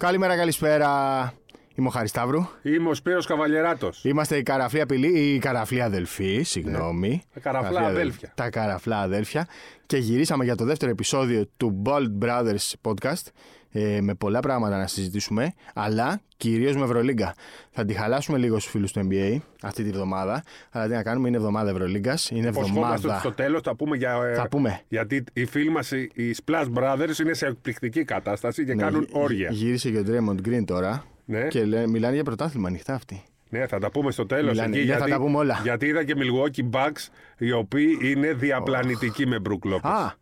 Καλημέρα, καλησπέρα. Είμαι ο Χαρισταύρου. Είμαι ο Σπύρος Καβαλιεράτος. Είμαστε η καραφλή απειλή, η καραφλή αδελφή, συγγνώμη. Τα καραφλά αδελ- αδέλφια. Τα καραφλά αδέλφια. Και γυρίσαμε για το δεύτερο επεισόδιο του Bold Brothers podcast. Ε, με πολλά πράγματα να συζητήσουμε, αλλά κυρίως με Ευρωλίγκα. Θα τη χαλάσουμε λίγο στους φίλους του NBA αυτή τη βδομάδα. Αλλά τι να κάνουμε, είναι εβδομάδα Ευρωλίγκας. Είναι Υποσχόμαστε ότι εβδομάδα. στο τέλος θα πούμε για... ε, Θα πούμε. Γιατί οι φίλοι μας, οι οι Splash Brothers, είναι σε εκπληκτική κατάσταση και Ναι, κάνουν γυ- όρια. Γύρισε και ο Draymond Green τώρα. Ναι. Και λέ- μιλάνε για πρωτάθλημα ανοιχτά αυτοί. Ναι, θα τα πούμε στο τέλος. Μιλάνε. Εκεί, Ναι, θα τα πούμε όλα. Γιατί είδα και Milwaukee Bucks, οι οποίοι είναι διαπλανητικοί με Brook Lopez. Α,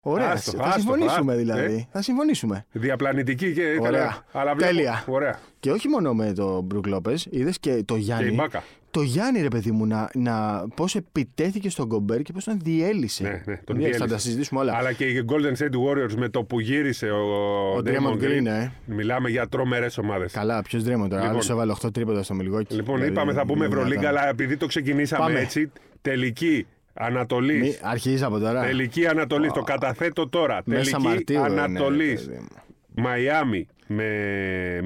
ωραία. Άστο, θα άστο, συμφωνήσουμε άστο, δηλαδή. ε; Θα συμφωνήσουμε. Διαπλανητικοί και... Ωραία. καλά. Αλλά βλέπω- Τέλεια. Ωραία. Και όχι μόνο με τον Μπρουκ Λόπες, είδες και το Και Γιάννη. η Μπάκα. Το Γιάννη, ρε παιδί μου, να, να, πώς επιτέθηκε στον Κομπέρ και πώς τον διέλυσε. Ναι, ναι, τον διέλυσε. Θα διέλυσε. τα συζητήσουμε όλα. Αλλά και οι Golden State Warriors με το που γύρισε ο, Ο Draymond Green, ε. Μιλάμε για τρομερές ομάδες. Καλά, ποιος Draymond τώρα. Λοιπόν. Άλλος έβαλε 8 τρίποντα στο Μιλγόκι. Λοιπόν, Δηλαδή, είπαμε θα πούμε είναι Ευρωλίγκα, δυνατόν. αλλά επειδή το ξεκινήσαμε Πάμε. έτσι, τελική Ανατολής. Μη- Αρχίζεις από τώρα. Τελική Ανατολής, το καταθέτω τώρα. Μέσα τελική Μαρτίου είναι, Ανατολής. ρε παιδί μου. Μαϊάμι με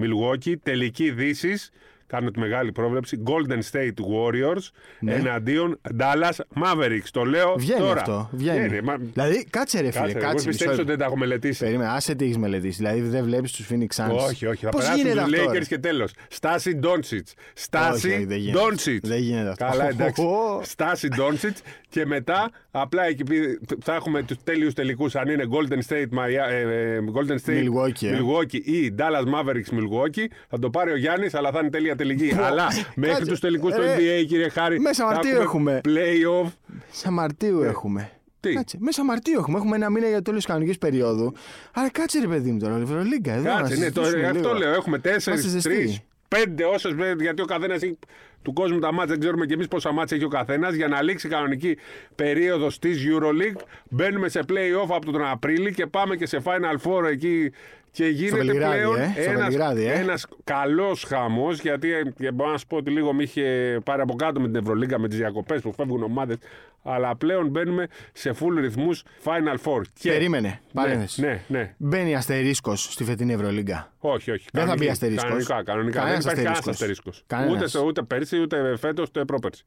Milwaukee. Τελική Δύσης. Κάνω τη μεγάλη πρόβλεψη. Golden State Warriors εναντίον Dallas Mavericks. Το λέω Ναι. Βγαίνει τώρα. αυτό. Βγαίνει. Ναι, ναι, μα- Δηλαδή, κάτσε ρε φίλε, Κάτσε, κάτσε. εγώ μισό πιστεύω ότι λεπτό. δεν τα έχω μελετήσει. Περίμενε, άσε τι έχεις μελετήσει. Δηλαδή, δεν βλέπεις τους Phoenix Suns. Όχι, όχι. Θα Πώς περάσουν γίνεται τους αυτό, ρε; Lakers και τέλος. Στάση Ντόνσιτς. Όχι, Στάση όχι, δεν γίνεται. Ντόνσιτς. Δεν γίνεται αυτό. Καλά, εντάξει. Ω. Στάση Ντόνσιτς. και μετά απλά εκεί πει- θα έχουμε τους τέλειους τελικούς. Αν είναι Golden State, Maya- ε, ε, Golden State Milwaukee, ε. Milwaukee ή Dallas Mavericks Milwaukee. Θα το πάρει ο Γιάννης, αλλά θα είναι τέλεια τελική. αλλά μέχρι κάτσε. τους τελικούς του Ρε, NBA, κύριε Χάρη. μέσα θα Μαρτίου έχουμε. Playoff. Μέσα Μαρτίου έχουμε. Τι; Κάτσε, μέσα Μαρτίου έχουμε. Έχουμε ένα μήνα για το τέλος τη κανονικής περίοδου. Άρα κάτσε ρε παιδί μου τώρα, Ευρωλίγκα. Εδώ, Κάτσε, να ναι, το, συζητήσουμε αυτό λίγο. λέω. Έχουμε τέσσερις, Είμαστε ζεστοί. τρεις, πέντε όσες. Γιατί ο καθένας έχει του κόσμου τα μάτια. Δεν ξέρουμε κι εμείς πόσα μάτια έχει ο καθένας. Για να λήξει η κανονική περίοδο τη Euroleague, μπαίνουμε σε playoff από τον Απρίλιο και πάμε και σε Final Four εκεί. Και γίνεται Βελιγράδι, πλέον ε, στο ένας, Βελιγράδι, ε. ένας καλός χαμός γιατί ε, και μπορώ να σου πω ότι λίγο με είχε πάρει από κάτω με την Ευρωλίγκα με τις διακοπές που φεύγουν ομάδες αλλά πλέον μπαίνουμε σε full ρυθμούς Final Four. Και... Περίμενε. Παρένθεση. Ναι, ναι, ναι. Μπαίνει αστερίσκος στη φετινή Ευρωλίγκα. Όχι, όχι. Δεν θα Κανονική- μπει αστερίσκος. Κανονικά, κανονικά. Κανένας δεν υπάρχει κανένας αστερίσκος. αστερίσκος. Κανένας. Ούτε, στο- ούτε πέρσι, ούτε φέτος, ούτε πρόπερσι.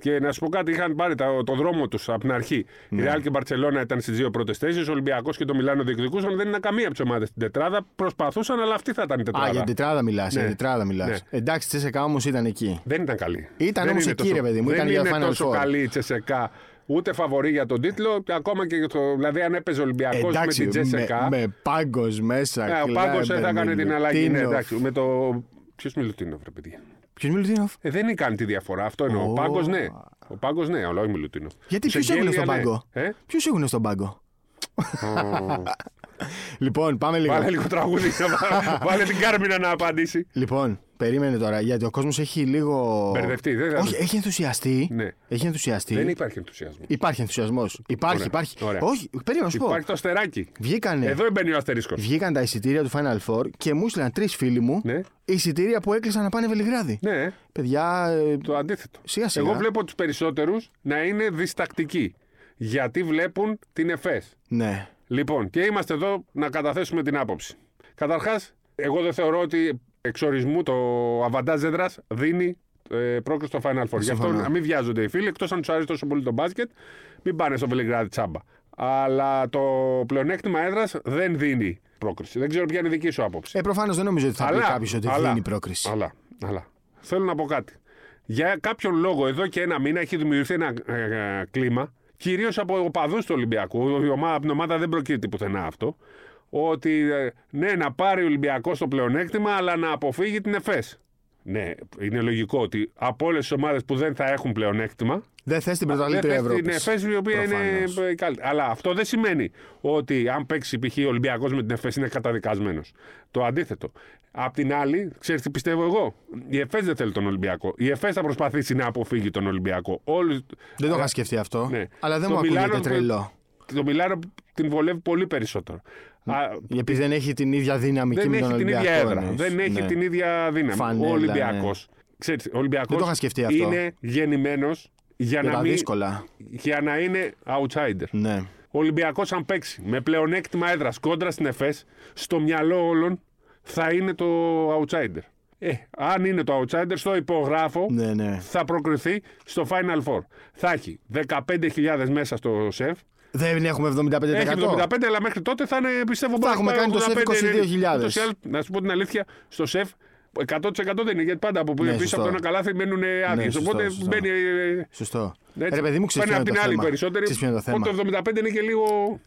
Και να σου πω κάτι, είχαν πάρει τα- το δρόμο τους από την αρχή. Ναι. Η Real και η Μπαρσελόνα ήταν στις δύο πρώτες θέσεις. Ο Ολυμπιακός και το Μιλάνο διεκδικούσαν. Δεν είναι καμία από τις ομάδες στην τετράδα. Προσπαθούσαν, αλλά αυτή θα ήταν η τετράδα. Α, για την τετράδα μιλάς. Ναι. Για την τετράδα μιλάς. Ναι. Εντάξει, Τσέσσεκα όμως ήταν εκεί. Δεν ήταν καλή. Ήταν Δεν όμως είναι εκεί, τόσο- ρε παιδί μου, Δεν ήταν για είναι Final τόσο Four. καλή η Τσεσεκά. Ούτε φαβορή για τον τίτλο, και ακόμα και για το. Δηλαδή, αν έπαιζε ο Ολυμπιακός με Εντάξει, την Τσεσεκά. με, με πάγκος μέσα. Ε, ο Πάγκος θα έκανε την αλλαγή. Ναι, εντάξει. Με το. Ποιος Μιλουτίνοφ, ρε παιδί; Ποιο Μιλουτίνοφ. Ε, δεν κάνει τη διαφορά. Αυτό εννοώ. Ω. Ο Πάγκος ναι. Ο Πάγκος ναι, αλλά όχι Μιλουτίνοφ. Γιατί Σε ποιου έχουν γέλια, στον ναι. πάγκο; Ε; Ποιου έχουν στον πάγκο; λοιπόν, πάμε λίγο. Βάλε λίγο τραγούδι. να- Βάλε την Κάρμινα να απαντήσει. Λοιπόν, περίμενε τώρα, γιατί ο κόσμος έχει λίγο. Μπερδευτεί, δεν θα- Όχι, έχει ενθουσιαστεί. Ναι. Έχει ενθουσιαστεί. Δεν υπάρχει ενθουσιασμός. Υπάρχει ενθουσιασμός. Υπάρχει, Ωραία, υπάρχει. ωραία. Όχι, περίμενα να σου πω. Υπάρχει το αστεράκι. Βγήκανε, Εδώ μπαίνει ο αστερίσκος. βγήκαν τα εισιτήρια του Final Four και μου έστειλαν τρεις φίλοι μου Ναι. εισιτήρια που έκλεισαν να πάνε Βελιγράδι. Ναι, Παιδιά, ε, το αντίθετο. Σιγά σιγά. Εγώ βλέπω τους περισσότερους να είναι διστακτικοί. Γιατί βλέπουν την ΕΦΕΣ. ναι. Λοιπόν, και είμαστε εδώ να καταθέσουμε την άποψη. Καταρχάς, εγώ δεν θεωρώ ότι εξορισμού το αβαντάζ έδρα δίνει ε, πρόκληση στο Final Four. Γι' αυτό Συμφωνώ. να μην βιάζονται οι φίλοι, εκτός αν τους αρέσει τόσο πολύ το μπάσκετ, μην πάνε στο Βελιγράδι τσάμπα. Αλλά το πλεονέκτημα έδρας δεν δίνει πρόκριση. Δεν ξέρω ποια είναι η δική σου άποψη. Ε, προφανώς δεν νομίζω ότι θα πει κάποιος ότι αλλά, δίνει πρόκριση. Αλλά, αλλά. Θέλω να πω κάτι. Για κάποιον λόγο, εδώ και ένα μήνα έχει δημιουργηθεί ένα ε, ε, κλίμα, κυρίως από οπαδούς του Ολυμπιακού. Η ομάδα, από την ομάδα δεν προκύπτει πουθενά αυτό. Ότι ε, ναι, να πάρει ο Ολυμπιακός το πλεονέκτημα, αλλά να αποφύγει την ΕΦΕΣ. Ναι, είναι λογικό ότι από όλες τις ομάδες που δεν θα έχουν πλεονέκτημα, Δεν θες την δεν πρωταθλήτρια θες Ευρώπης. την ΕΦΕΣ η οποία Προφανώς. είναι ε, καλύτερη. Αλλά αυτό δεν σημαίνει ότι αν παίξει π.χ. ο Ολυμπιακός με την ΕΦΕΣ είναι καταδικασμένος. Το αντίθετο. Απ' την άλλη, ξέρεις τι πιστεύω εγώ; Η ΕΦΕΣ δεν θέλει τον Ολυμπιακό. Η ΕΦΕΣ θα προσπαθήσει να αποφύγει τον Ολυμπιακό. Όλους... Δεν το Ε, είχα σκεφτεί αυτό. ναι. Αλλά δεν Το μου ακούγεται Μιλάνο- τρελό. Το Μιλάνο την βολεύει πολύ περισσότερο. Α, Επειδή δεν έχει την ίδια δύναμη και δεν με τον έχει την Ολυμπιακός. ίδια έδρα. εννοείς. Δεν έχει Ναι. την ίδια δύναμη. Φανέλα, ο Ολυμπιακός. ναι. Ξέρεις, ο Ολυμπιακός Δεν το είχα σκεφτεί αυτό. είναι γεννημένος για, Για να τα μην, δύσκολα. για να είναι outsider. Ναι. Ο Ολυμπιακός, αν παίξει με πλεονέκτημα έδρας κόντρα στην ΕΦΕΣ, στο μυαλό όλων θα είναι το outsider. Ε, αν είναι το outsider, στο υπογράφο Ναι, ναι. θα προκριθεί στο Final Four. Θα έχει 15.000 μέσα στο σεφ. Δεν έχουμε 75%. Έχει 75, αλλά μέχρι τότε θα είναι, πιστεύω, Θα μπορεί έχουμε να κάνει το πάει σεφ 82.000. 22.000. Ούτως ή άλλως, Να σου πω την αλήθεια, στο σεφ 100% δεν είναι, γιατί πάντα από Ναι, πίσω σωστό. από το ένα καλάθι μένουν άδειες. σωστό, Οπότε σωστό. μπαίνει. ε, Σωστό. έτσι. Ρε παιδί μου, ξέρει Παίρνει ποιο είναι από την το άλλη θέμα. περισσότερη. Ξέρεις ποιο είναι το θέμα. Οπότε το 75 είναι και λίγο.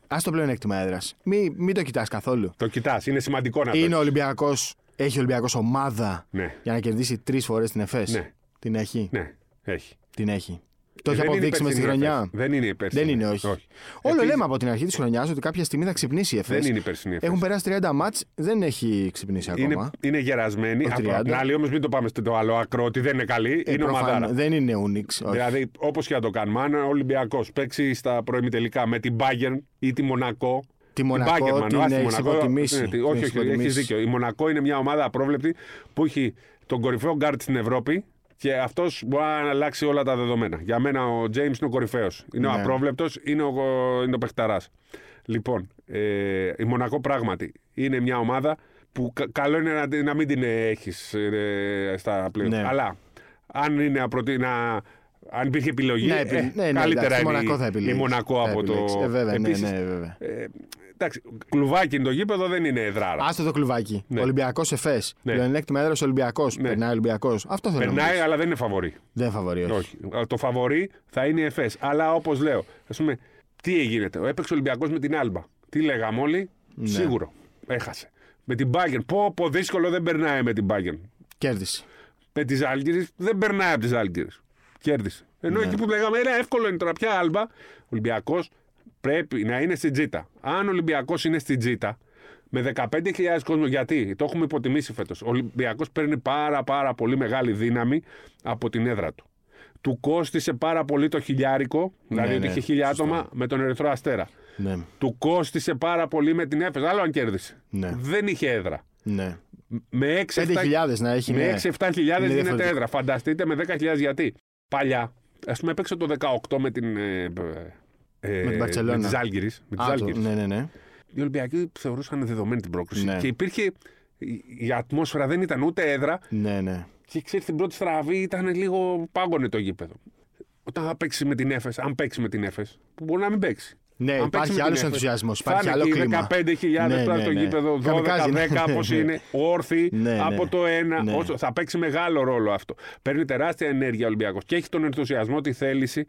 Α το πλεονέκτημα έδρας. Μην, μην το κοιτάς καθόλου. Το κοιτάς, είναι σημαντικό να το Είναι έχεις. ο Ολυμπιακός. Έχει ο Ολυμπιακός ομάδα Ναι, για να κερδίσει τρεις φορές την ΕΦΕΣ. Ναι. Την έχει. ναι, έχει. Την έχει. Το Ε, έχει δεν είναι αποδείξει με στη περσινή χρονιά. εφές. Δεν είναι η περσινή. Δεν είναι, όχι. Όλο Επίσης, λέμε από την αρχή της χρονιάς ότι κάποια στιγμή θα ξυπνήσει η ΕΦΕΣ. Δεν είναι η περσινή εφές. Έχουν περάσει 30 μάτς, δεν έχει ξυπνήσει Είναι, ακόμα. είναι γερασμένη. Όχι Από 30. την άλλη, όμως, μην το πάμε στο άλλο άκρο ότι δεν είναι καλή. Ε, είναι προφανώς, ομαδάρα. Δεν είναι UNICS. όχι. Δηλαδή, όπως και να το κάνουμε, αν ο Ολυμπιακός παίξει στα προημιτελικά με την Bayern ή τη Μονακό. Τη Μονακό Bayern, μάλλον, την όχι τη έχεις Μονακό, υποτιμήσει. ναι, τη- Την όχι, έχεις όχι, έχει υποτιμήσει. δίκιο. Η Μονακό είναι μια ομάδα απρόβλεπτη που έχει τον κορυφαίο γκάρτ στην Ευρώπη και αυτός μπορεί να αλλάξει όλα τα δεδομένα. Για μένα ο James είναι ο κορυφαίος. Είναι ο Ναι. απρόβλεπτος, είναι ο, είναι ο παιχταράς. Λοιπόν, ε, η Μονακό πράγματι είναι μια ομάδα που κα- καλό είναι να, να μην την έχεις στα πλοία. Ναι. Αλλά αν είναι να, προτι- να αν υπήρχε επιλογή, Ναι, επι- ε, ναι, ναι, καλύτερα εντάξει, είναι Μονακό θα η, η επιλέξει. Μονακό Θα από το. επιλέξει. Ε, βέβαια, ναι, Επίσης, ναι, βέβαια. ε, εντάξει, κλουβάκι είναι το γήπεδο, δεν είναι εδράρα. Άστο το κλουβάκι. Ναι. Ολυμπιακός ΕΦΕ. Ναι. Πλεονέκτημα έδρα Ολυμπιακός. Ναι. Περνάει Ολυμπιακός. Αυτό θέλω να μου Περνάει, πεις. αλλά δεν είναι φαβορή. Δεν φαβορεί, όχι. Όχι. Το φαβορή θα είναι η ΕΦΕΣ. Αλλά όπως λέω, ας πούμε, τι έγινε. Έπαιξε ο Ολυμπιακός με την Άλμπα. Τι λέγαμε όλοι, Ναι. σίγουρο. Έχασε. Με την Bayern. Πω, πω, δύσκολο δεν περνάει με την Bayern. Κέρδισε. Με τις Άλγηρε δεν περνάει από τις Άλγηρε. Κέρδισε. Ενώ Ναι. εκεί που λέγαμε, ένα εύκολο είναι τώρα πια Άλμπα. Ο Ολυμπιακός πρέπει να είναι στην Τζίτα. Αν ο Ολυμπιακός είναι στην Τζίτα, με 15.000 κόσμο, γιατί το έχουμε υποτιμήσει φέτος. Ο Ολυμπιακός παίρνει πάρα, πάρα πολύ μεγάλη δύναμη από την έδρα του. Του κόστησε πάρα πολύ το χιλιάρικο, δηλαδή Ναι, ότι ναι, είχε χίλια σωστό. άτομα με τον Ερυθρό Αστέρα. Ναι. Του κόστησε πάρα πολύ με την Έφεση. Άλλο αν κέρδισε. Ναι. Δεν είχε έδρα. ναι. Με 6-7 5.000 να έχει. με ναι. 6-7 χιλιάδες Είναι δίνεται διαφορετικό. έδρα. Φανταστείτε με 10.000 γιατί. Παλιά, ας πούμε, έπαιξε το 18 με την. Ε, ε, Με την Μπαρτσελώνα. Με τη Ζάλγκηρη. Με τη Α, το- Ζάλγκηρης. ναι, ναι, ναι. Οι Ολυμπιακοί θεωρούσαν δεδομένη την πρόκριση. Ναι. Και υπήρχε. η- Η ατμόσφαιρα δεν ήταν ούτε έδρα. Ναι, ναι. Και ξέρεις, την πρώτη στραβή ήταν λίγο πάγκονε το γήπεδο. Όταν θα παίξει με την Έφε, αν παίξει με την Έφε, που μπορεί να μην παίξει. Ναι, Αν παίξει υπάρχει με την άλλος Έφες, ενθουσιασμός, θα υπάρχει είναι άλλο εκεί κλίμα. 15.000 Ναι, τώρα ναι, στο ναι. γήπεδο, 12, Καμικάζι, 10 ναι, πώς ναι. είναι, όρθιοι Ναι, ναι. από το ένα. Ναι. Όσο, θα παίξει μεγάλο ρόλο αυτό. Παίρνει τεράστια ενέργεια ο Ολυμπιακός και έχει τον ενθουσιασμό, τη θέληση.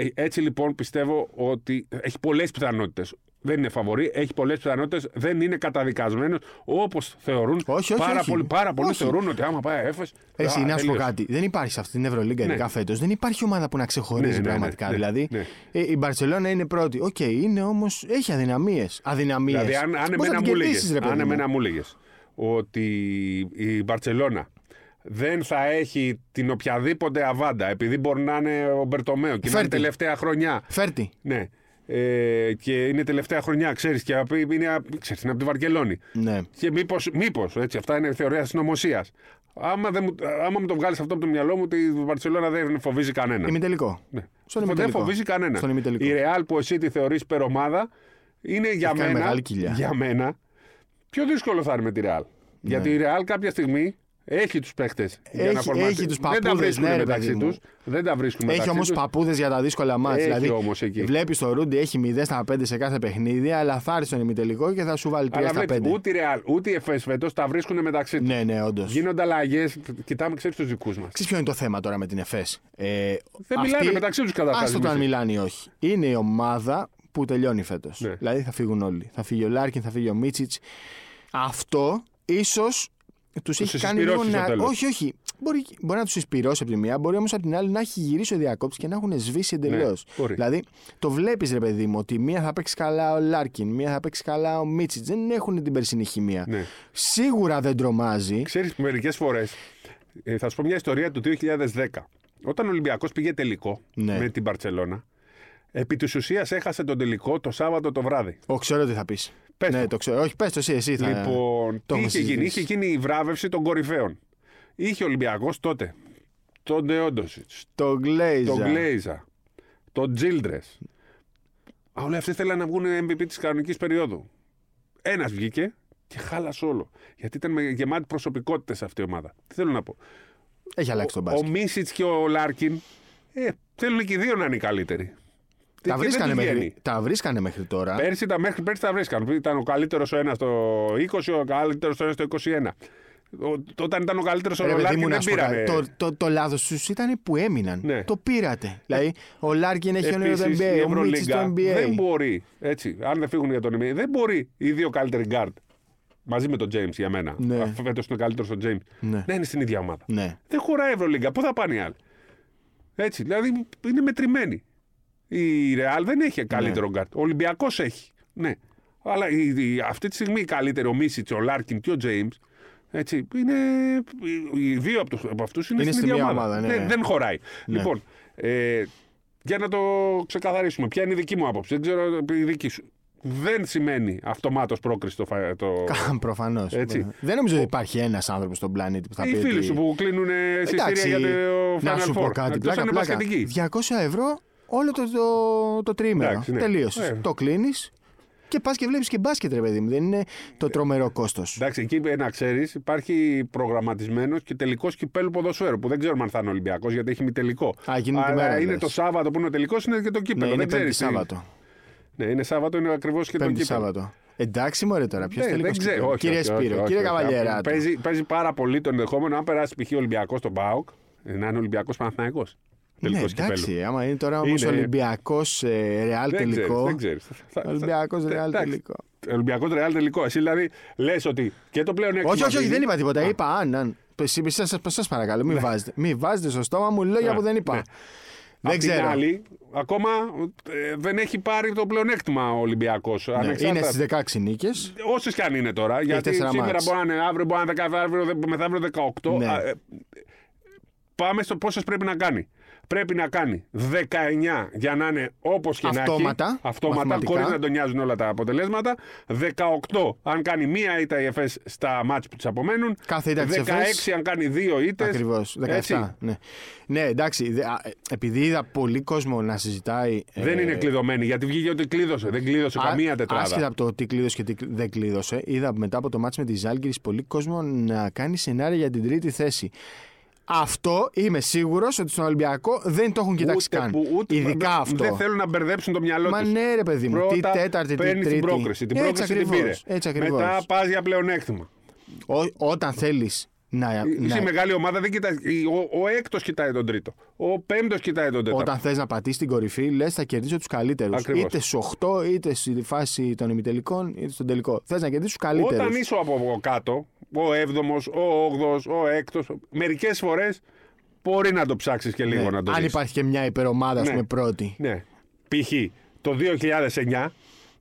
Ε, Έτσι λοιπόν πιστεύω ότι έχει πολλές πιθανότητες. Δεν είναι φαβορί, έχει πολλές πιθανότητες, δεν είναι καταδικασμένος όπως θεωρούν. Όχι, όχι, πάρα, όχι. Πολλοί, πάρα πολλοί Όχι. θεωρούν ότι άμα πάει Εφές. Εσύ, να σου πω κάτι. Δεν υπάρχει σε αυτή την Ευρωλίγκα, Ναι. ειδικά φέτος. Δεν υπάρχει ομάδα που να ξεχωρίζει Ναι, ναι, ναι, πραγματικά. ναι, δηλαδή, ναι. ε, η Μπαρσελόνα είναι πρώτη. Οκ, είναι όμως. Έχει αδυναμίες. Αδυναμίες. Δηλαδή, αν, αν, εμένα, μου έλεγες, αν εμένα μου έλεγες ότι η Μπαρτσελόνα δεν θα έχει την οποιαδήποτε αβάντα επειδή μπορεί να είναι ο Μπερτομέο και να είναι Φέρτη. τελευταία χρονιά. Φέρτη. Ναι. Ε, και είναι τελευταία χρονιά, ξέρεις, και απ- είναι, απ- ξέρεις, είναι από τη Βαρκελόνη. Ναι. Και μήπως, μήπως, έτσι, αυτά είναι θεωρία συνωμοσίας. Άμα, δεν μου, άμα μου το βγάλεις αυτό από το μυαλό μου, ότι η Βαρκελόνα δεν φοβίζει κανένα. Ημιτελικό. Ναι. Στον δεν ημιτελικό. φοβίζει κανένα. Στον ημιτελικό. Η Ρεάλ που εσύ τη θεωρείς υπερομάδα είναι για κάνει μένα, μεγάλη κοιλιά. για μένα πιο δύσκολο θα είναι με τη Ρεάλ. Γιατί η Ρεάλ κάποια στιγμή έχει τους παίχτες. Έχει- έχει τους Δεν τα παππούδες, βρίσκουν ναι, ρε μεταξύ παιδί μου. τους. Δεν τα βρίσκουν Έχει μεταξύ όμως τους. παππούδες για τα δύσκολα ματς. Έχει Δηλαδή, όμως εκεί. βλέπεις το Ρούντι έχει 0 στα 5 σε κάθε παιχνίδι, αλλά θα έρθει στον ημιτελικό και θα σου βάλει 3 Αλλά στα 5. βλέπεις, ούτε η Ρεάλ ούτε η Εφές φέτος τα βρίσκουν μεταξύ τους. Ναι, ναι, όντως. Γίνονται αλλαγές. Κοιτάμε, ξέρεις τους δικούς μας. Ξέρεις ποιο είναι το θέμα τώρα με την ΕΦΕΣ. Ε, Δεν μιλάνε μεταξύ τους καταρχάς, Άστο το αν Δημήτρη. μιλάνε ή όχι. Είναι η ομάδα που τελειώνει φέτος. Ναι. Δηλαδή θα φύγουν όλοι. Θα φύγει ο Λάρκιν, θα φύγει ο Μίτσιτς. Αυτό ίσως τους έχει τους κάνει λίγο εισπυρώσει στο να. τέλος. Όχι, όχι. Μπορεί, μπορεί να τους εισπυρώσει από τη μία, μπορεί όμως από την άλλη να έχει γυρίσει ο διακόπτης και να έχουν σβήσει εντελώς. Ναι, μπορεί. δηλαδή το βλέπεις, ρε παιδί μου, ότι μία θα παίξει καλά ο Λάρκιν, μία θα παίξει καλά ο Μίτσιτς. Δεν έχουν την περσινή χημεία. Ναι. Σίγουρα δεν τρομάζει. Ξέρεις, μερικές φορές. Ε, θα σου πω μια ιστορία του 2010. Όταν ο Ολυμπιακός πήγε τελικό Ναι. με την Παρσελώνα, επί της ουσίας έχασε τον τελικό το Σάββατο το βράδυ. Ο, ξέρω τι θα πεις. Πες ναι, το. το ξέρω. Όχι, πες το εσύ, εσύ θα. Λοιπόν, το τι έχουμε είχε γίνει, συζητήσει. είχε γίνει η βράβευση των κορυφαίων. Είχε ο Ολυμπιακός τότε τον Ντεόντοσιτ, Το Γκλέιζα. τον Γκλέιζα, τον Τζίλντρες. Όλοι αυτοί θέλαν να βγουν MVP της κανονικής περίοδου. Ένας βγήκε Και χάλασε όλο. Γιατί ήταν με- γεμάτη προσωπικότητες αυτή η ομάδα. Τι θέλω να πω; Έχει αλλάξει τον Ο μπάσκετ. Μίσιτς και ο Λάρκιν ε, θέλουν και οι δύο να είναι οι καλύτεροι. Τα Και βρίσκανε, δεν τους μέχρι, βγαίνει. τα βρίσκανε μέχρι τώρα. Πέρσι τα, μέχρι πέρσι τα βρίσκαν. Ήταν ο καλύτερος ο ένας στο 20, ο καλύτερος ο ένας στο 21. Ο, όταν ήταν ο καλύτερος ο Ρε παιδί Λάρκιν μου, να δεν σου πω κάτι. πήρανε. Το, το, το λάθος τους ήταν που έμειναν. Ναι. Το πήρατε. Δηλαδή, ο Λάρκιν έχει ονείρο το Επίσης, η NBA, ο Μίτσι στο Ευρωλίγκα NBA. δεν μπορεί, έτσι, αν δεν φύγουν για τον NBA, δεν μπορεί οι δύο καλύτεροι guard μαζί με τον James για μένα. Ναι. Αφού φέτος είναι καλύτερος ο James. Ναι. Να είναι στην ίδια ομάδα. Ναι. Δεν χωράει η Ευρωλίγκα. Πού θα πάνε οι άλλοι; Έτσι, δηλαδή είναι μετρημένοι. Η Real δεν έχει καλύτερο γκάρτ. Ο Ολυμπιακός έχει. Ναι. Αλλά η, η- αυτή τη στιγμή οι καλύτεροι, ο Μίσιτς, ο Λάρκιν και ο Τζέιμς, έτσι, είναι, οι δύο από, τους, από αυτούς είναι, Είναι στην στη ίδια μία ομάδα. ομάδα, ναι. δεν, δεν χωράει. Ναι. Λοιπόν, ε, για να το ξεκαθαρίσουμε, ποια είναι η δική μου άποψη. Δεν ξέρω η δική σου. Δεν σημαίνει αυτομάτως πρόκριση το, φα- το, Προφανώς. Έτσι. Δεν νομίζω ότι υπάρχει ένας άνθρωπος στον πλανήτη που θα πει. οι φίλοι ότι- σου που κλείνουν εισιτήρια για το να Final σου πω Four. κάτι. Εκτός Πλάκα, αν είναι πλάκα. μπασκετική. 200 ευρώ όλο το, το, το τρίμηνο. Εντάξει, ναι. Τελείωσες. Ε. Το κλείνεις και πας και βλέπεις και μπάσκετ, ρε παιδί μου. Δεν είναι το τρομερό κόστος. Εντάξει, εκεί ε, να ξέρεις, υπάρχει προγραμματισμένος και τελικός κυπέλου ποδοσφαίρου που δεν ξέρουμε αν θα είναι Ολυμπιακός γιατί έχει μη τελικό. Α, εκείνη τη Αλλά μέρα, είναι λες. το Σάββατο που είναι ο τελικός, είναι και το Ναι, κύπελο. είναι δεν Πέμπτη ξέρεις τι- Σάββατο. Ναι, είναι Σάββατο, είναι ακριβώς και το Πέμπτη κύπελο. Σάββατο. Εντάξει, μωρέ τώρα, ποιος Ναι, θέλει δεν ξέρω. όχι, Κύριε όχι, όχι, Σπύρο, όχι, κύριε όχι. Καβαλιέρα. Παίζει, παίζει πάρα πολύ το ενδεχόμενο αν περάσει π.χ. Ολυμπιακός στον Μπάουκ να είναι Ολυμπιακός Παναθναϊκό. Ναι, Τελικός κυπέλου. εντάξει, άμα είναι τώρα όμως Είναι- Ολυμπιακός Ρεάλ Δεν ξέρεις, τελικό. δεν ξέρεις. Θα- θα- Ολυμπιακός θα- Ρεάλ εντάξει. τελικό. Ολυμπιακός Ρεάλ τελικό. Εσύ δηλαδή λες ότι και το πλέον Όχι, όχι, όχι, δεν είπα τίποτα. Είπα αν. αν. Εσύ, σας, σας παρακαλώ, μην βάζετε. Μην βάζετε στο στόμα μου λόγια Ναι, που δεν είπα. ναι. Δεν Απ' την ξέρω. άλλη, ακόμα ε, δεν έχει πάρει το πλεονέκτημα ο Ολυμπιακός. Ναι, είναι στις 16 νίκες. Όσες κι αν είναι τώρα. γιατί τέσσερα σήμερα μάτς. μπορεί να είναι αύριο, μπορεί να είναι 10, αύριο, δε- μεθαύριο 18. Ναι. Α, ε, πάμε στο πόσε πρέπει να κάνει. Πρέπει να κάνει 19 για να είναι όπως και Αυτόματα, να έχει. Αυτόματα, μαθηματικά. χωρίς να τον νοιάζουν όλα τα αποτελέσματα. 18 αν κάνει μία ήττα η ΕΦΕΣ στα μάτς που τη απομένουν. Κάθε ήττα της 16 ΕΦΕΣ. αν κάνει δύο ήττες. Ακριβώς. 17. Ναι. ναι, εντάξει. δε- α, ε, επειδή είδα πολύ κόσμο να συζητάει. Δεν ε, είναι κλειδωμένη γιατί βγήκε ότι κλείδωσε. Δεν κλείδωσε Α- καμία τετράδα. Άσχετα από το τι κλείδωσε και τι κλει- δεν κλείδωσε, είδα μετά από το μάτς με τη Ζάλγκη πολύ κόσμο να κάνει σενάρια για την τρίτη θέση. Αυτό είμαι σίγουρος ότι στον Ολυμπιακό δεν το έχουν κοιτάξει Ούτε καν. που- ούτε- Ειδικά δεν- αυτό. Δεν θέλουν να μπερδέψουν το μυαλό Μα τους. ναι, ρε παιδί μου. Πρώτα τι τέταρτη, τι παίρνεις τρίτη. την πρόκριση. Την Έτσι πρόκριση την ακριβώς, πήρε. Έτσι ακριβώς. Μετά πας για πλεονέκτημα. Ό- όταν θέλεις να. Είσαι να- μεγάλη ομάδα, δεν κοιτάει. Ο, ο έκτος κοιτάει τον τρίτο. Ο πέμπτος κοιτάει τον τέταρτο. Όταν θες να πατήσεις την κορυφή, λες θα κερδίσω τους καλύτερους. Ακριβώς. Είτε στου 8, είτε στη φάση των ημιτελικών, είτε στον τελικό. Θες να κερδίσεις τους καλύτερους. Όταν είσαι από από κάτω, ο έβδομος, ο όγδοο, ο έκτος, μερικές φορές μπορεί να το ψάξεις και λίγο να το Ναι. Αν δεις. υπάρχει και μια υπερομάδα, ας Ναι. πούμε, πρώτη. Ναι. Π.χ. το 2009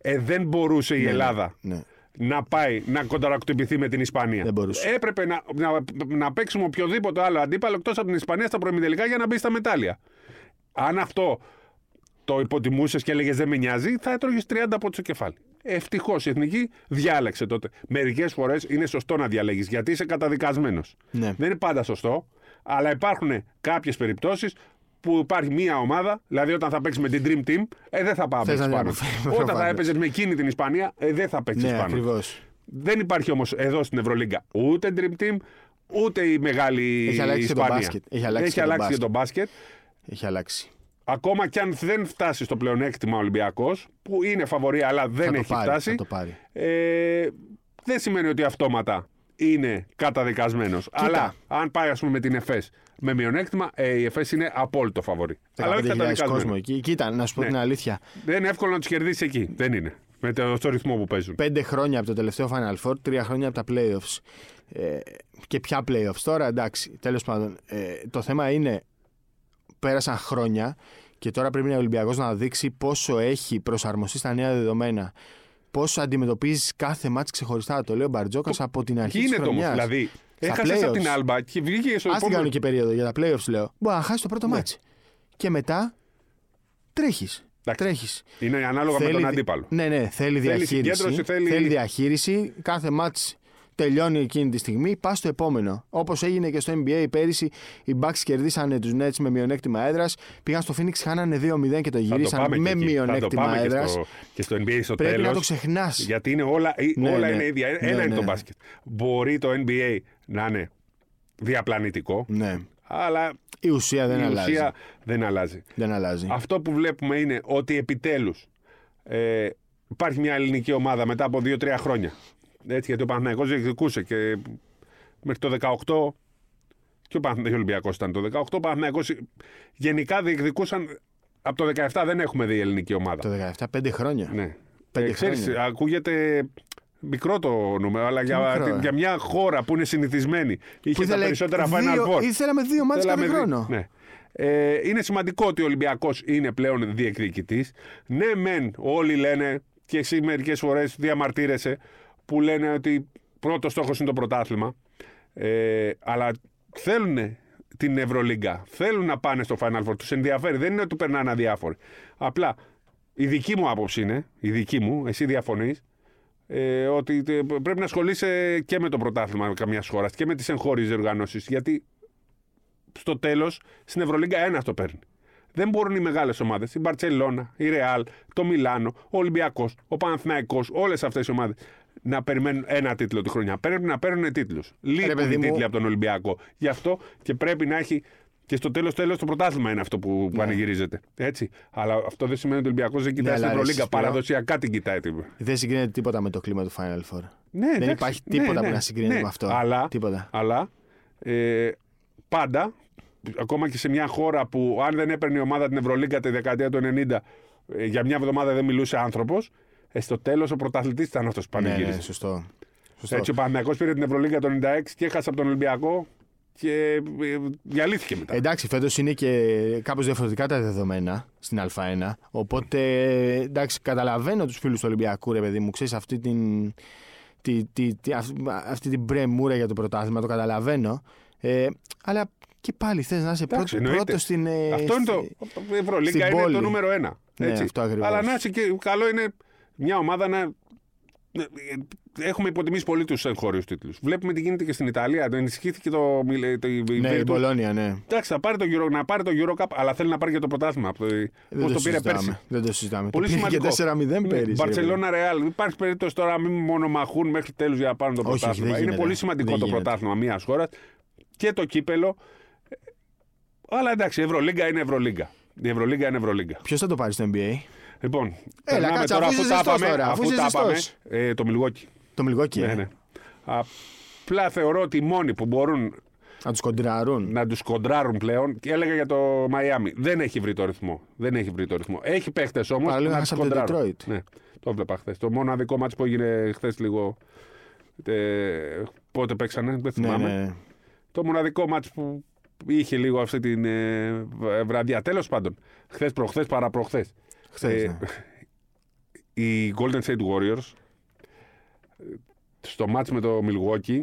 ε, δεν μπορούσε η Ελλάδα Ναι. να πάει να κονταρακτυπηθεί με την Ισπανία. Δεν μπορούσε. Έπρεπε να, να, να παίξουμε οποιοδήποτε άλλο αντίπαλο εκτός από την Ισπανία στα προημιτελικά για να μπει στα μετάλλια. Αν αυτό το υποτιμούσες και έλεγες Δεν με νοιάζει, θα έτρωγες 30 από το κεφάλι. Ευτυχώς η εθνική διάλεξε τότε. Μερικές φορές είναι σωστό να διαλέγεις γιατί είσαι καταδικασμένος. Ναι. Δεν είναι πάντα σωστό, αλλά υπάρχουν κάποιες περιπτώσεις που υπάρχει μία ομάδα, δηλαδή όταν θα παίξεις με την Dream Team, ε, δεν θα πάμε Θες να πάνω. την αποφύγεις, Όταν θα προφανώς. έπαιζες με εκείνη την Ισπανία, ε, δεν θα παίξεις Ναι, πάνω. ακριβώς. Δεν υπάρχει όμως εδώ στην Ευρωλίγκα ούτε Dream Team, ούτε η μεγάλη Έχει αλλάξει και το Ισπανία. μπάσκετ. Έχει αλλάξει Έχει και το αλλάξει και το μπάσκετ. Έχει αλλάξει. Ακόμα κι αν δεν φτάσει στο πλεονέκτημα ο Ολυμπιακός, που είναι φαβορή αλλά δεν θα το έχει πάρει, φτάσει, Θα το πάρει. ε, δεν σημαίνει ότι αυτόματα είναι καταδικασμένος. Αλλά αν πάει, ας πούμε, με την ΕΦΕΣ με μειονέκτημα, ε, η ΕΦΕΣ είναι απόλυτο φαβορή. Αλλά όχι 15.000 κόσμο καταδικασμένο. εκεί. Κοίτα, να σου πω Ναι. την αλήθεια. Δεν είναι εύκολο να τους κερδίσει εκεί. Δεν είναι. Με το στο ρυθμό που παίζουν. Πέντε χρόνια από το τελευταίο Final Four, τρία χρόνια από τα playoffs. Ε, και ποια playoffs τώρα, εντάξει, τέλος πάντων. Ε, το θέμα είναι, πέρασαν χρόνια και τώρα πρέπει ο Ολυμπιακός να δείξει πόσο έχει προσαρμοστεί στα νέα δεδομένα. Πόσο αντιμετωπίζεις κάθε μάτς ξεχωριστά. Το λέει ο Μπαρτζόκας από την αρχή της Γίνεται όμως. χρονιάς. Δηλαδή, Στα έχασες από playoffs. την Άλμπα και βγήκε στο Α την επόμενο. κανονική περίοδο για τα playoffs, λέω. Μπορεί να χάσει το πρώτο Ναι. μάτς. Και μετά τρέχεις. Εντάξει. Τρέχεις. Είναι ανάλογα με τον αντίπαλο. Ναι, ναι, θέλει Θέλεις διαχείριση. συγκέντρωση, θέλει- διαχείριση. Κάθε μάτς τελειώνει εκείνη τη στιγμή, πας στο επόμενο. Όπως έγινε και στο NBA πέρυσι, οι Bucks κερδίσανε τους Nets με μειονέκτημα έδρας. Πήγαν στο Phoenix, χάνανε 2-0 και το γυρίσαν πάμε με και εκεί. Θα το μειονέκτημα πάμε και έδρας. στο, και στο NBA στο Πρέπει τέλος, να το ξεχνάς. Γιατί είναι όλα, Ναι, όλα ναι. είναι ίδια. Ένα Ναι, είναι ναι. το μπάσκετ. Μπορεί το NBA να είναι διαπλανητικό, Ναι. αλλά Η ουσία δεν η αλλάζει. ουσία δεν αλλάζει. Δεν αλλάζει. Αυτό που βλέπουμε είναι ότι επιτέλους ε, υπάρχει μια ελληνική ομάδα μετά από 2-3 χρόνια. Έτσι, γιατί ο Παναθηναϊκός διεκδικούσε και μέχρι το 18 και ο Παναθηναϊκός Ολυμπιακός ήταν το 18. Ο Παναθηναϊκός γενικά διεκδικούσαν από το 17 δεν έχουμε δει ελληνική ομάδα. Το 17, πέντε χρόνια. Ναι. Πέντε Ε, ξέρεις, χρόνια. ακούγεται μικρό το νούμερο, αλλά για, μικρό, ε. για μια χώρα που είναι συνηθισμένη είχε Που τα ήθελε περισσότερα δύο- Final Four. Ήθελαμε δύο μάτς κάθε Θέλαμε δι- χρόνο. Ναι. Ε, είναι σημαντικό ότι ο Ολυμπιακός είναι πλέον διεκδικητής. Ναι, μεν όλοι λένε, και εσύ μερικές φορές διαμαρτύρεσαι, που λένε ότι πρώτος στόχος είναι το πρωτάθλημα. Ε, αλλά θέλουν την Ευρωλίγκα. Θέλουν να πάνε στο Final Four. Τους ενδιαφέρει. Δεν είναι ότι του περνάνε αδιάφοροι. Απλά η δική μου άποψη είναι, η δική μου, εσύ διαφωνείς, ε, ότι τε- πρέπει να ασχολείσαι και με το πρωτάθλημα καμιάς χώρας και με τις εγχώριες διοργανώσεις. Γιατί στο τέλος στην Ευρωλίγκα ένας το παίρνει. Δεν μπορούν οι μεγάλες ομάδες, η Μπαρσελόνα, η Ρεάλ, το Μιλάνο, ο Ολυμπιακός, ο Παναθηναϊκός, όλες αυτές οι ομάδες να περιμένουν ένα τίτλο τη χρονιά. Πρέπει να παίρνουν τίτλους. Λείπουν παιδί οι μου. τίτλοι από τον Ολυμπιακό. Γι' αυτό και πρέπει να έχει. Και στο τέλος τέλος το πρωτάθλημα είναι αυτό που Ναι. πανηγυρίζεται. Έτσι. Αλλά αυτό δεν σημαίνει ότι ο Ολυμπιακός δεν κοιτάει Ναι, στην αλλά Ευρωλίγκα. εσείς πλέον- Παραδοσιακά την κοιτάει. την- Δεν συγκρίνεται τίποτα με το κλίμα του Final Four. Ναι, Δεν εντάξει, υπάρχει ναι, τίποτα ναι, που να συγκρίνεται ναι. με αυτό. Αλλά, Τίποτα. αλλά ε, πάντα, ακόμα και σε μια χώρα που αν δεν έπαιρνε η ομάδα την Ευρωλίγκα τη δεκαετία του 90, ε, για μια εβδομάδα δεν μιλούσε άνθρωπος, ε, στο τέλος ο πρωταθλητής ήταν αυτός που Ναι, πανηγύριζε. ναι, σωστό. σωστό. Έτσι ο Παναγιακός πήρε την Ευρωλίγκα το 96 και έχασε από τον Ολυμπιακό και ε, διαλύθηκε μετά. Εντάξει, φέτος είναι και κάπως διαφορετικά τα δεδομένα στην Α1. Οπότε εντάξει, καταλαβαίνω τους φίλους του Ολυμπιακού, ρε παιδί μου, ξέρεις αυτή την. Τη, τη, τη, αυτή, αυτή την πρεμούρα για το πρωτάθλημα, το καταλαβαίνω. Ε, αλλά και πάλι θες να είσαι Εντάξει, πρώτο, εννοείται. πρώτος στην. ε, Αυτό είναι το. στη- Η Ευρωλίγκα στην είναι πόλη. το νούμερο ένα. Ναι, Έτσι. αυτό ακριβώς. Αλλά να είσαι και καλό είναι μια ομάδα να. Έχουμε υποτιμήσει πολύ τους εγχώριους τίτλους. Βλέπουμε τι γίνεται και στην Ιταλία. Το ενισχύθηκε το. το η Ναι, η Virtus. Μπολόνια, ναι. Εντάξει, θα πάρει το Euro, να πάρει το Eurocup, αλλά θέλει να πάρει και το πρωτάθλημα. Πώ Δεν το πήρε συζητάμε. πέρσι. Δεν το συζητάμε. Πολύ το πήρε σημαντικό. και 4-0 πέρυσι. ρε Μπαρσελόνα Ρεάλ. Υπάρχει περίπτωση τώρα να μην μονομαχούν μέχρι τέλους για να πάρουν το Όχι, όχι, πρωτάθλημα. δεν Είναι γίνεται. πολύ σημαντικό Δεν το γίνεται. πρωτάθλημα μιας χώρας και το κύπελο. Αλλά εντάξει, η Ευρωλίγκα είναι Ευρωλίγκα. Η Ευρωλίγκα είναι Ευρωλίγκα. Ποιος θα το πάρει στο NBA, Λοιπόν, Έλα, περνάμε κάτσε, τώρα αφού αφού είσαι τα ζεστός πάμε. τώρα, αφού Αφού είσαι τα πάμε. ζεστός. ε, το Μιλγόκι. το Μιλγόκι. Ναι, ε. ναι. Απλά θεωρώ ότι οι μόνοι που μπορούν Να τους κοντράρουν. να τους κοντράρουν πλέον και έλεγα για το Μαϊάμι. Δεν έχει βρει το ρυθμό. Δεν έχει βρει το ρυθμό. Έχει παίχτες όμως. Παραλίγο να έχασε τους από το κοντράρουν. Detroit. Ναι, το έβλεπα χθες. Το μοναδικό μάτι που έγινε χθες λίγο. Ε, πότε παίξανε, δεν Ναι, θυμάμαι. ναι, ναι. Το μοναδικό μάτι που είχε λίγο αυτή την ε, β- βραδιά. Τέλος πάντων, χθες προχθές παραπροχθέ. Χθες, Ε, ναι. οι Golden State Warriors ε, στο μάτς με το Milwaukee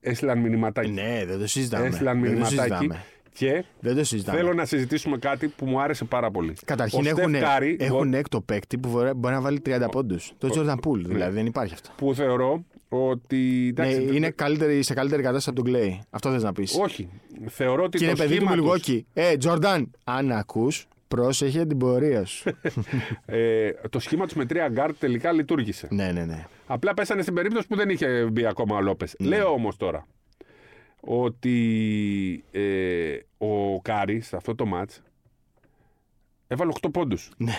έστειλαν μηνυματάκι. Ναι, δεν το συζητάμε. έστειλαν δεν το μηνυματάκι συζητάμε. και Δεν το συζητάμε. θέλω να συζητήσουμε κάτι που μου άρεσε πάρα πολύ. Καταρχήν Ο Steph έχουν, Curry, έχουν έκτο παίκτη που μπορεί, μπορεί να βάλει 30 πόντους. Το Jordan Poole, δηλαδή δεν υπάρχει αυτό. που θεωρώ ότι. Ναι, εντάξει, είναι καλύτερη, σε καλύτερη κατάσταση από τον Clay. Αυτό θες να πεις. Όχι. Θεωρώ ότι Και το είναι παιδί του σχήμα τους, Μιλγόκι. Ε, Jordan, αν ακούς, πρόσεχε την πορεία σου. ε, το σχήμα του με τρία γκάρτ τελικά λειτουργήσε. ναι, ναι, ναι. Απλά πέσανε στην περίπτωση που δεν είχε μπει ακόμα ο Λόπες. Ναι. Λέω όμως τώρα ότι ε, ο Κάρις σε αυτό το μάτ έβαλε 8 πόντους. ναι.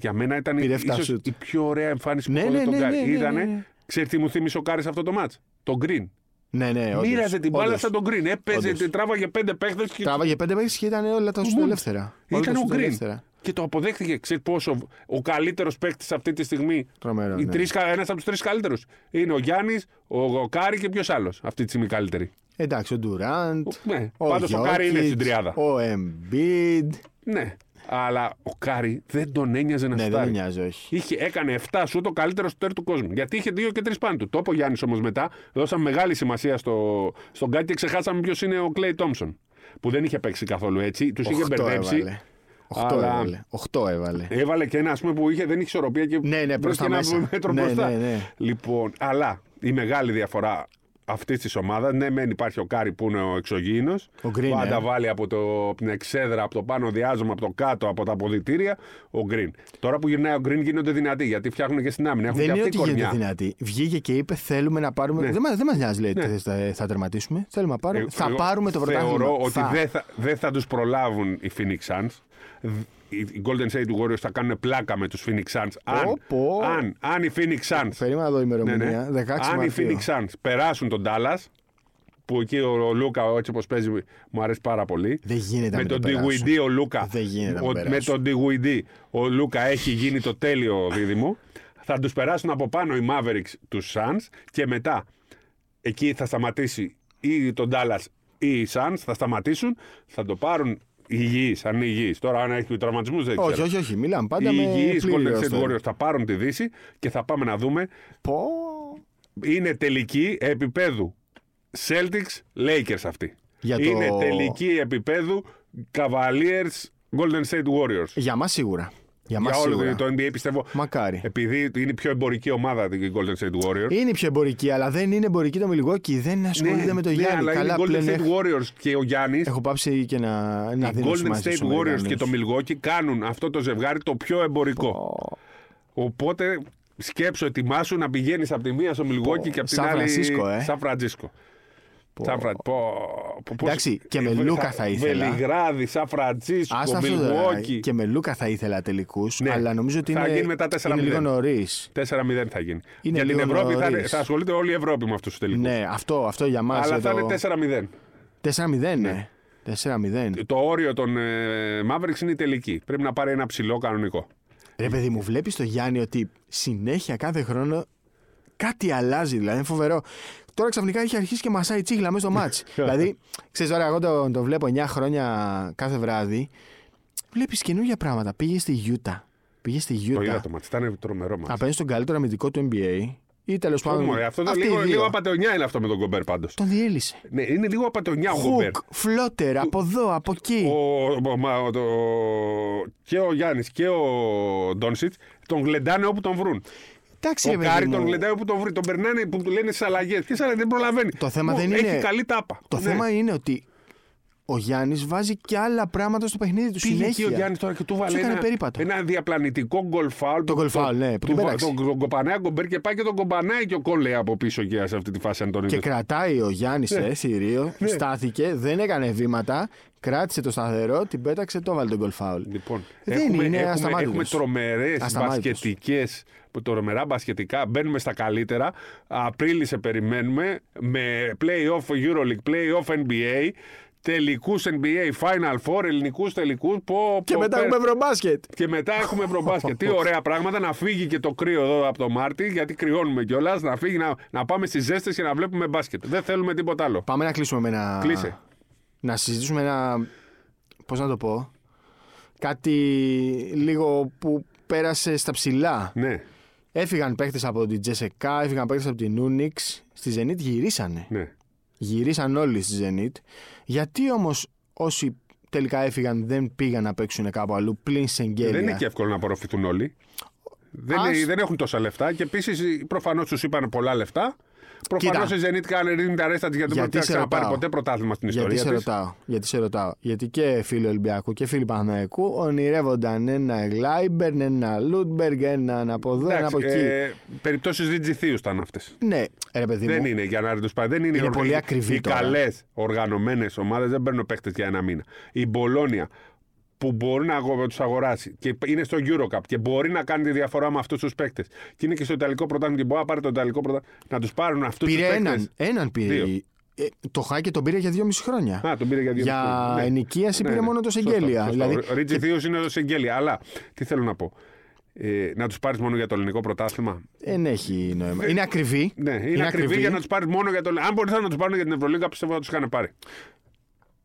Για μένα ήταν Πήρε ίσως εφτά σουτ. η πιο ωραία εμφάνιση που Ναι, έχω δει ναι, τον ναι, Κάρι. ναι, ναι, Ήτανε, ναι, ναι. ξέρεις τι μου θύμισε ο Κάρις σε αυτό το μάτ. Το Green. Ναι, ναι, όντως, Μοίραζε την μπάλα όντως. σαν τον Green. Έπαιζε, Όντως. τράβαγε πέντε παίχτες και Τράβαγε πέντε παίκτε και ήταν όλα τα σου Μόνο. ελεύθερα. Όλα ήταν τα ο σουτ Green. ελεύθερα. Και το αποδέχτηκε. Ξέρεις πόσο ο καλύτερος παίκτη αυτή τη στιγμή. Τρομερό. Οι ναι. τρεις, ένας από τους τρεις καλύτερους. Είναι ο Γιάννης, ο, ο Κάρι και ποιος άλλος αυτή τη στιγμή καλύτερη. Εντάξει, ο Ντουράντ. Ναι, πάντως ο Κάρι είναι στην τριάδα. Ο Embiid. Ναι. Αλλά ο Κάρι δεν τον ένοιαζε να Ναι, δεν σουτάρει. με νοιάζει, όχι. Είχε, έκανε 7 σου το καλύτερος σουτέρ του κόσμου. Γιατί είχε 2 και 3 πάνω του. Το είπε ο Γιάννης όμως μετά. Δώσαμε μεγάλη σημασία στο, στον κάτι και ξεχάσαμε ποιος είναι ο Κλέι Τόμψον. Που δεν είχε παίξει καθόλου έτσι. Τους είχε Οχτώ μπερδέψει. έβαλε. Οχτώ αλλά- έβαλε. Οχτώ έβαλε. Έβαλε και ένα ας πούμε, που είχε, δεν είχε ισορροπία και Ναι, ναι, προς βρέθηκε τα ένα μέσα. μέτρο Ναι, μπροστά. ναι, ναι. Λοιπόν, αλλά η μεγάλη διαφορά αυτής της ομάδας. Ναι, μεν υπάρχει ο Κάρι που είναι ο εξωγήινος. Ο Green, Που ε. αν τα βάλει από, το, από την εξέδρα, από το πάνω διάζωμα, από το κάτω, από τα αποδυτήρια. Ο Green. Τώρα που γυρνάει ο Green γίνονται δυνατοί γιατί φτιάχνουν και στην άμυνα. Έχουν Δεν και είναι αυτή ότι γίνεται κορμιά. δυνατή. Βγήκε και είπε: Θέλουμε να πάρουμε. Ναι. Δεν, μας, δεν μας νοιάζει, λέει, Ναι. τι θα, θα τερματίσουμε. Θέλουμε να πάρουμε. Ε, θα εγώ πάρουμε το πρωτάθλημα. Θεωρώ ότι θα. δεν θα, δεν θα τους προλάβουν οι Phoenix Suns. Οι οι Golden State Warriors θα κάνουν πλάκα με τους Phoenix Suns. Αν, Πω, πω. αν, αν οι Phoenix Suns Περίμενα εδώ Ναι, ημερομηνία. ναι. 16 Αν οι Μαρτίου. Phoenix Suns περάσουν τον Dallas, που εκεί ο, ο Λούκα, έτσι όπως παίζει, μου αρέσει πάρα πολύ. Δεν γίνεται με να τον μην το περάσουν. DVD ο Λούκα. Δεν γίνεται να ο- μην με περάσουν. τον DVD ο Λούκα έχει γίνει το τέλειο δίδυμο. Θα τους περάσουν από πάνω οι Mavericks τους Suns και μετά εκεί θα σταματήσει ή τον Dallas ή οι Suns. Θα σταματήσουν, θα το πάρουν υγιείς, αν είναι υγιείς. Τώρα, αν έχει τραυματισμούς, δεν ξέρω. Όχι, όχι, όχι. Μιλάμε πάντα Οι με. υγιείς πλήρη Golden State roster. Warriors θα πάρουν τη Δύση και θα πάμε να δούμε Πω. είναι τελική επίπεδου Celtics Lakers αυτή. Για το- Είναι τελική επίπεδου Cavaliers Golden State Warriors. Για μας σίγουρα. Για μας Για όλο σίγουρα. το NBA πιστεύω. Μακάρι. Επειδή είναι η πιο εμπορική ομάδα η Golden State Warriors. Είναι η πιο εμπορική, αλλά δεν είναι εμπορική το Milwaukee. Δεν ασχολείται με το ναι, Γιάννη. αλλά Καλά είναι οι πλέον Golden State έχω, Warriors και ο Γιάννης. έχω πάψει και να, να Οι δίνω Golden σημασία State στους Warriors και Αμερικανούς. το Milwaukee κάνουν αυτό το ζευγάρι το πιο εμπορικό. Πω. Οπότε σκέψου, ετοιμάσου να πηγαίνεις από τη μία στο Milwaukee και από την Σαν άλλη. Φρανσίσκο, ε. Σαν Φραντζίσκο. Σαν Φρα- πω, πω, πώς- Εντάξει, και με Ε, Λούκα θα ήθελα. Βελιγράδι, Σαν Φραντζίσκο, Άστα αυτό τώρα. Milwaukee. Και με Λούκα θα ήθελα τελικούς, Ναι. αλλά νομίζω ότι Θα είναι, γίνει μετά 4-0. είναι λίγο νωρίς. 4-0 θα γίνει. Είναι για την λίγο Ευρώπη θα, νωρίς. θα ασχολείται όλη η Ευρώπη με αυτούς τους τελικούς. Ναι, αυτό, αυτό για μας. Αλλά θα είναι 4-0. 4-0, ναι. 4-0. Το όριο των ε, Mavericks είναι οι τελικοί. Πρέπει να πάρει ένα ψηλό κανονικό. Ρε παιδί μου, βλέπεις το Γιάννη ότι συνέχεια κάθε χρόνο κάτι αλλάζει. Δηλαδή είναι φοβερό. Τώρα ξαφνικά έχει αρχίσει και μασάει τσίγλα μέσα στο μάτς. δηλαδή, ξέρεις τώρα, εγώ το, το βλέπω 9 χρόνια κάθε βράδυ. Βλέπεις καινούργια πράγματα. Πήγε στη Γιούτα. Πήγε στη Το είδα Γιούτα. το μάτι. Ήταν τρομερό μάτι. Απέναντι στον καλύτερο αμυντικό του NBA. Ή τέλος πάντων. Μωρέ, αυτό το αυτοί οι λίγο, δύο. λίγο απαταιωνιά είναι αυτό με τον Κομπέρ πάντως. Τον διέλυσε. Ναι, είναι λίγο απαταιωνιά ο Κομπέρ. Χουκ, φλότερ, από εδώ, από εκεί. Ο, ο, μα, ο- το, και ο Γιάννης και ο Ντόνσιτς τον γλεντάνε όπου τον βρουν. Εντάξει, Ο ρε παιδί Κάρι μου. τον γλεντάει όπου τον βρει. Τον περνάνε που του λένε στι αλλαγές. Ποιε αλλαγέ δεν προλαβαίνει. Το θέμα Ω, δεν έχει είναι- καλή τάπα. Το Ναι. θέμα είναι ότι ο Γιάννης βάζει και άλλα πράγματα στο παιχνίδι του Πήγε συνέχεια. εκεί ο Γιάννης τώρα και του Τους βάλε έκανε ένα, περίπατο. ένα διαπλανητικό γκολ φάουλ. Το goal foul, ναι, που την του, πέταξε. τον, τον κοπανάει ο Γκομπέρ και πάει και τον κομπανάει και ο Κόλλε από πίσω και σε αυτή τη φάση αν τον Και είδες. κρατάει ο Γιάννης Ναι. ε, θηρίο, στάθηκε, δεν έκανε βήματα, κράτησε το σταθερό, την πέταξε, το βάλε τον goal foul. Λοιπόν, Δεν έχουμε, είναι έχουμε, ασταμάτητος. έχουμε τρομερές Ασταμάτητος. μπασκετικέ, τρομερά μπασκετικά. Μπαίνουμε στα καλύτερα. Απρίλη σε περιμένουμε με play-off Euroleague, play-off NBA, τελικούς NBA, Final Four, ελληνικούς τελικούς. Και μετά έχουμε ευρωμπάσκετ. Και μετά έχουμε ευρωμπάσκετ. Τι ωραία πράγματα. Να φύγει και το κρύο εδώ από το Μάρτι, γιατί κρυώνουμε κιόλας. Να φύγει να, να πάμε στις ζέστες και να βλέπουμε μπάσκετ. Δεν θέλουμε τίποτα άλλο. Πάμε να κλείσουμε με ένα. Κλείσε. Να συζητήσουμε ένα. Πώς να το πω; Κάτι λίγο που πέρασε στα ψηλά. Ναι, Έφυγαν παίχτε από την Τζεσεκά, έφυγαν παίχτε από την Ούνιξ. Στη Zenit γυρίσανε. ναι. Γυρίσαν όλοι στη Zenit. Γιατί όμως όσοι τελικά έφυγαν δεν πήγαν να παίξουν κάπου αλλού πλην Σεγγέλια; Δεν είναι και εύκολο να απορροφηθούν όλοι. Δεν, Ας- είναι- δεν έχουν τόσα λεφτά και επίσης προφανώς τους είπαν πολλά λεφτά. Προφανώς Κοίτα. η Zenit κάνει ρίχνει τα ρέστα της γιατί δεν Γιατί μπορεί να σε ξαναπάρει ρωτάω. ποτέ πρωτάθλημα στην Γιατί ιστορία σε της. ρωτάω. Γιατί σε ρωτάω. Γιατί και φίλοι Ολυμπιακού και φίλοι Παναθηναϊκού ονειρεύονταν ένα Γλάιμπερν, ένα Λούντμπεργκ, έναν από εδώ, ένα από Εντάξει, εκεί. ε, Περιπτώσεις Ριτζιθίου ήταν αυτές. Ναι, ρε παιδί Δεν μου. είναι για να του πάει. Δεν είναι, Είναι οι- πολύ οι- ακριβή Οι τώρα. καλές οργανωμένες ομάδες δεν παίρνουν παίχτε για ένα μήνα. Η Μπολόνια που μπορεί να τους αγοράσει και είναι στο Eurocup και μπορεί να κάνει τη διαφορά με αυτούς τους παίκτες. Και είναι και στο Ιταλικό πρωτάθλημα και μπορεί να πάρει το Ιταλικό πρωτάθλημα. Να τους πάρουν αυτούς τους Πήρε παίκτες. έναν. Έναν πήρε. Δύο. Ε, το Χάκε τον πήρε για δυόμιση χρόνια. Α, τον πήρε για δύο Για χρόνια. Ναι. ενοικίαση πήρε μόνο το Σωστό, Σεγγέλια. σωστό. Δηλαδή, Ο Ρίτζι Θείος είναι το Σεγγέλια. Αλλά τι θέλω να πω. Ε, να τους πάρεις μόνο για το ελληνικό πρωτάθλημα; δεν έχει νόημα. Είναι ακριβή. Ναι, είναι, ακριβή, για να τους πάρεις μόνο για το. Αν μπορούσαν να τους πάρουν για την Ευρωλίγα, πιστεύω θα τους είχαν πάρει.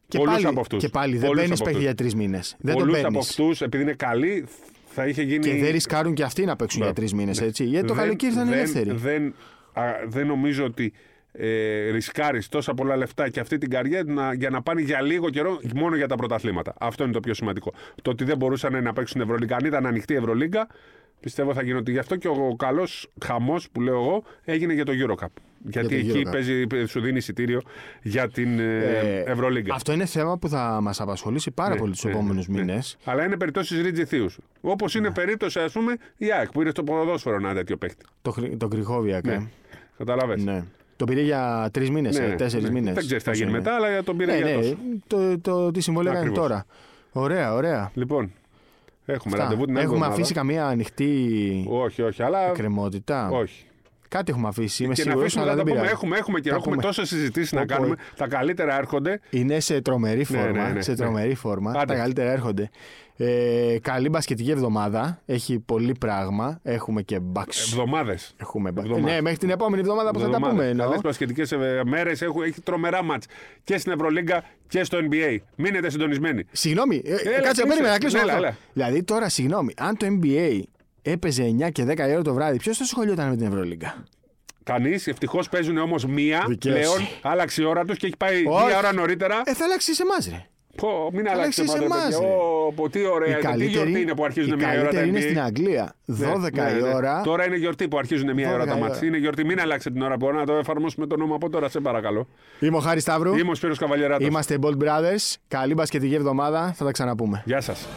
Και Πολλούς πάλι, από αυτούς. και πάλι δεν Πολλούς παίρνεις από παίχτη αυτούς. για τρεις μήνες. Δεν τον Πολλούς από παίρνεις. αυτούς, επειδή είναι καλοί, θα είχε γίνει. Και δεν ρισκάρουν και αυτοί να παίξουν για τρεις μήνες, έτσι. Γιατί το Δεν- καλοκαίρι θα είναι δεν- ελεύθεροι. Δεν, α, δεν νομίζω ότι ε, ρισκάρεις τόσα πολλά λεφτά και αυτή την καριέρα να, για να πάνε για λίγο καιρό μόνο για τα πρωταθλήματα. Αυτό είναι το πιο σημαντικό. Το ότι δεν μπορούσαν να παίξουν Ευρωλίγκα. Αν ήταν ανοιχτή η Ευρωλίγκα, πιστεύω θα γίνονται. Γι' αυτό και ο καλός χαμός που λέω εγώ έγινε για το Eurocup. Γιατί το εκεί Eurocup. παίζει, σου δίνει εισιτήριο για την ε, Ε, Ευρωλίγκα. Αυτό είναι θέμα που θα μας απασχολήσει πάρα Ναι, πολύ τους ναι, επόμενους ναι. μήνες. Αλλά είναι περιπτώσεις Ρίτζι Θείου. Όπως είναι Ναι. περίπτωση, ας πούμε, η ΑΕΚ που είναι στο ποδόσφαιρο ένα τέτοιο παίχτη. Το, Χρυ- το Κρυχόβιακ. Ναι. ε. Καταλαβέ. Ναι. Το πήρε για τρεις μήνες, Ναι, τέσσερις ναι. μήνες. Δεν ξέρεις τι θα γίνει μετά, αλλά τον πήρε Ναι, για ναι, τόσο. το, το, τι συμβόλαιο έκανε Ακριβώς. τώρα. Ωραία, ωραία. Λοιπόν, έχουμε Αυτά. ραντεβού την άλλη Έχουμε εβδομάδα. αφήσει καμία ανοιχτή Όχι, όχι, αλλά. εκκρεμότητα. Όχι. Κάτι έχουμε αφήσει, είμαι και να σίγουρος, αφήσουμε αλλά να δεν τα πούμε. πειράζει. Έχουμε, έχουμε καιρό, Τα έχουμε πούμε. τόσες συζητήσεις να Πω, πω. κάνουμε. Τα καλύτερα έρχονται. Είναι σε τρομερή Ναι, φόρμα. ναι, ναι, σε ναι. τρομερή φόρμα. Άντε. Τα καλύτερα έρχονται. Ε, καλή μπασκετική εβδομάδα. Έχει πολύ πράγμα. Έχουμε και μπαξ. Εβδομάδες. Έχουμε μπα- εβδομάδες. Ναι, μέχρι την επόμενη εβδομάδα που θα τα πούμε. εννοώ. Καλές πασχετικέ μέρες. Έχει τρομερά μάτς και στην Ευρωλίγκα και στο NBA. Μείνετε συντονισμένοι. Συγγνώμη, ε, Έλα, κάτσε, κλείσες. περίμενα να κλείσω Έλα, αυτό. έλα. Δηλαδή τώρα, συγγνώμη, αν το NBA έπαιζε 9 και 10 η ώρα το βράδυ, ποιος θα σχολιόταν με την Ευρωλίγκα; Κανείς. Ευτυχώς παίζουν όμως μία Δικαίωση. πλέον. Άλλαξε η ώρα τους και έχει πάει Όχι. μία ώρα νωρίτερα. Ε, θα αλλάξει σε εμάς, ρε. Πω, μην αλλάξει αλλάξετε σε πάντα, εμάς, παιδιά. ρε. Ω, πω, τι ωραία. είναι. Τι γιορτή είναι που αρχίζουν η μία ώρα τα καλύτερη είναι NBA. στην Αγγλία. 12 Ναι, η ναι, ναι. ώρα. Τώρα είναι γιορτή που αρχίζουν μία 12 ώρα τα η μάτια. ώρα. Είναι γιορτή. Μην αλλάξετε την ώρα. Μπορώ να το εφαρμόσουμε το νόμο από τώρα, σε παρακαλώ. Είμαι ο Χάρης Σταύρου. Είμαι ο Σπύρος Καβαλιεράτος. Είμαστε οι Bolt Brothers. Καλή μπασκετική εβδομάδα. Θα τα ξαναπούμε. Γεια σας.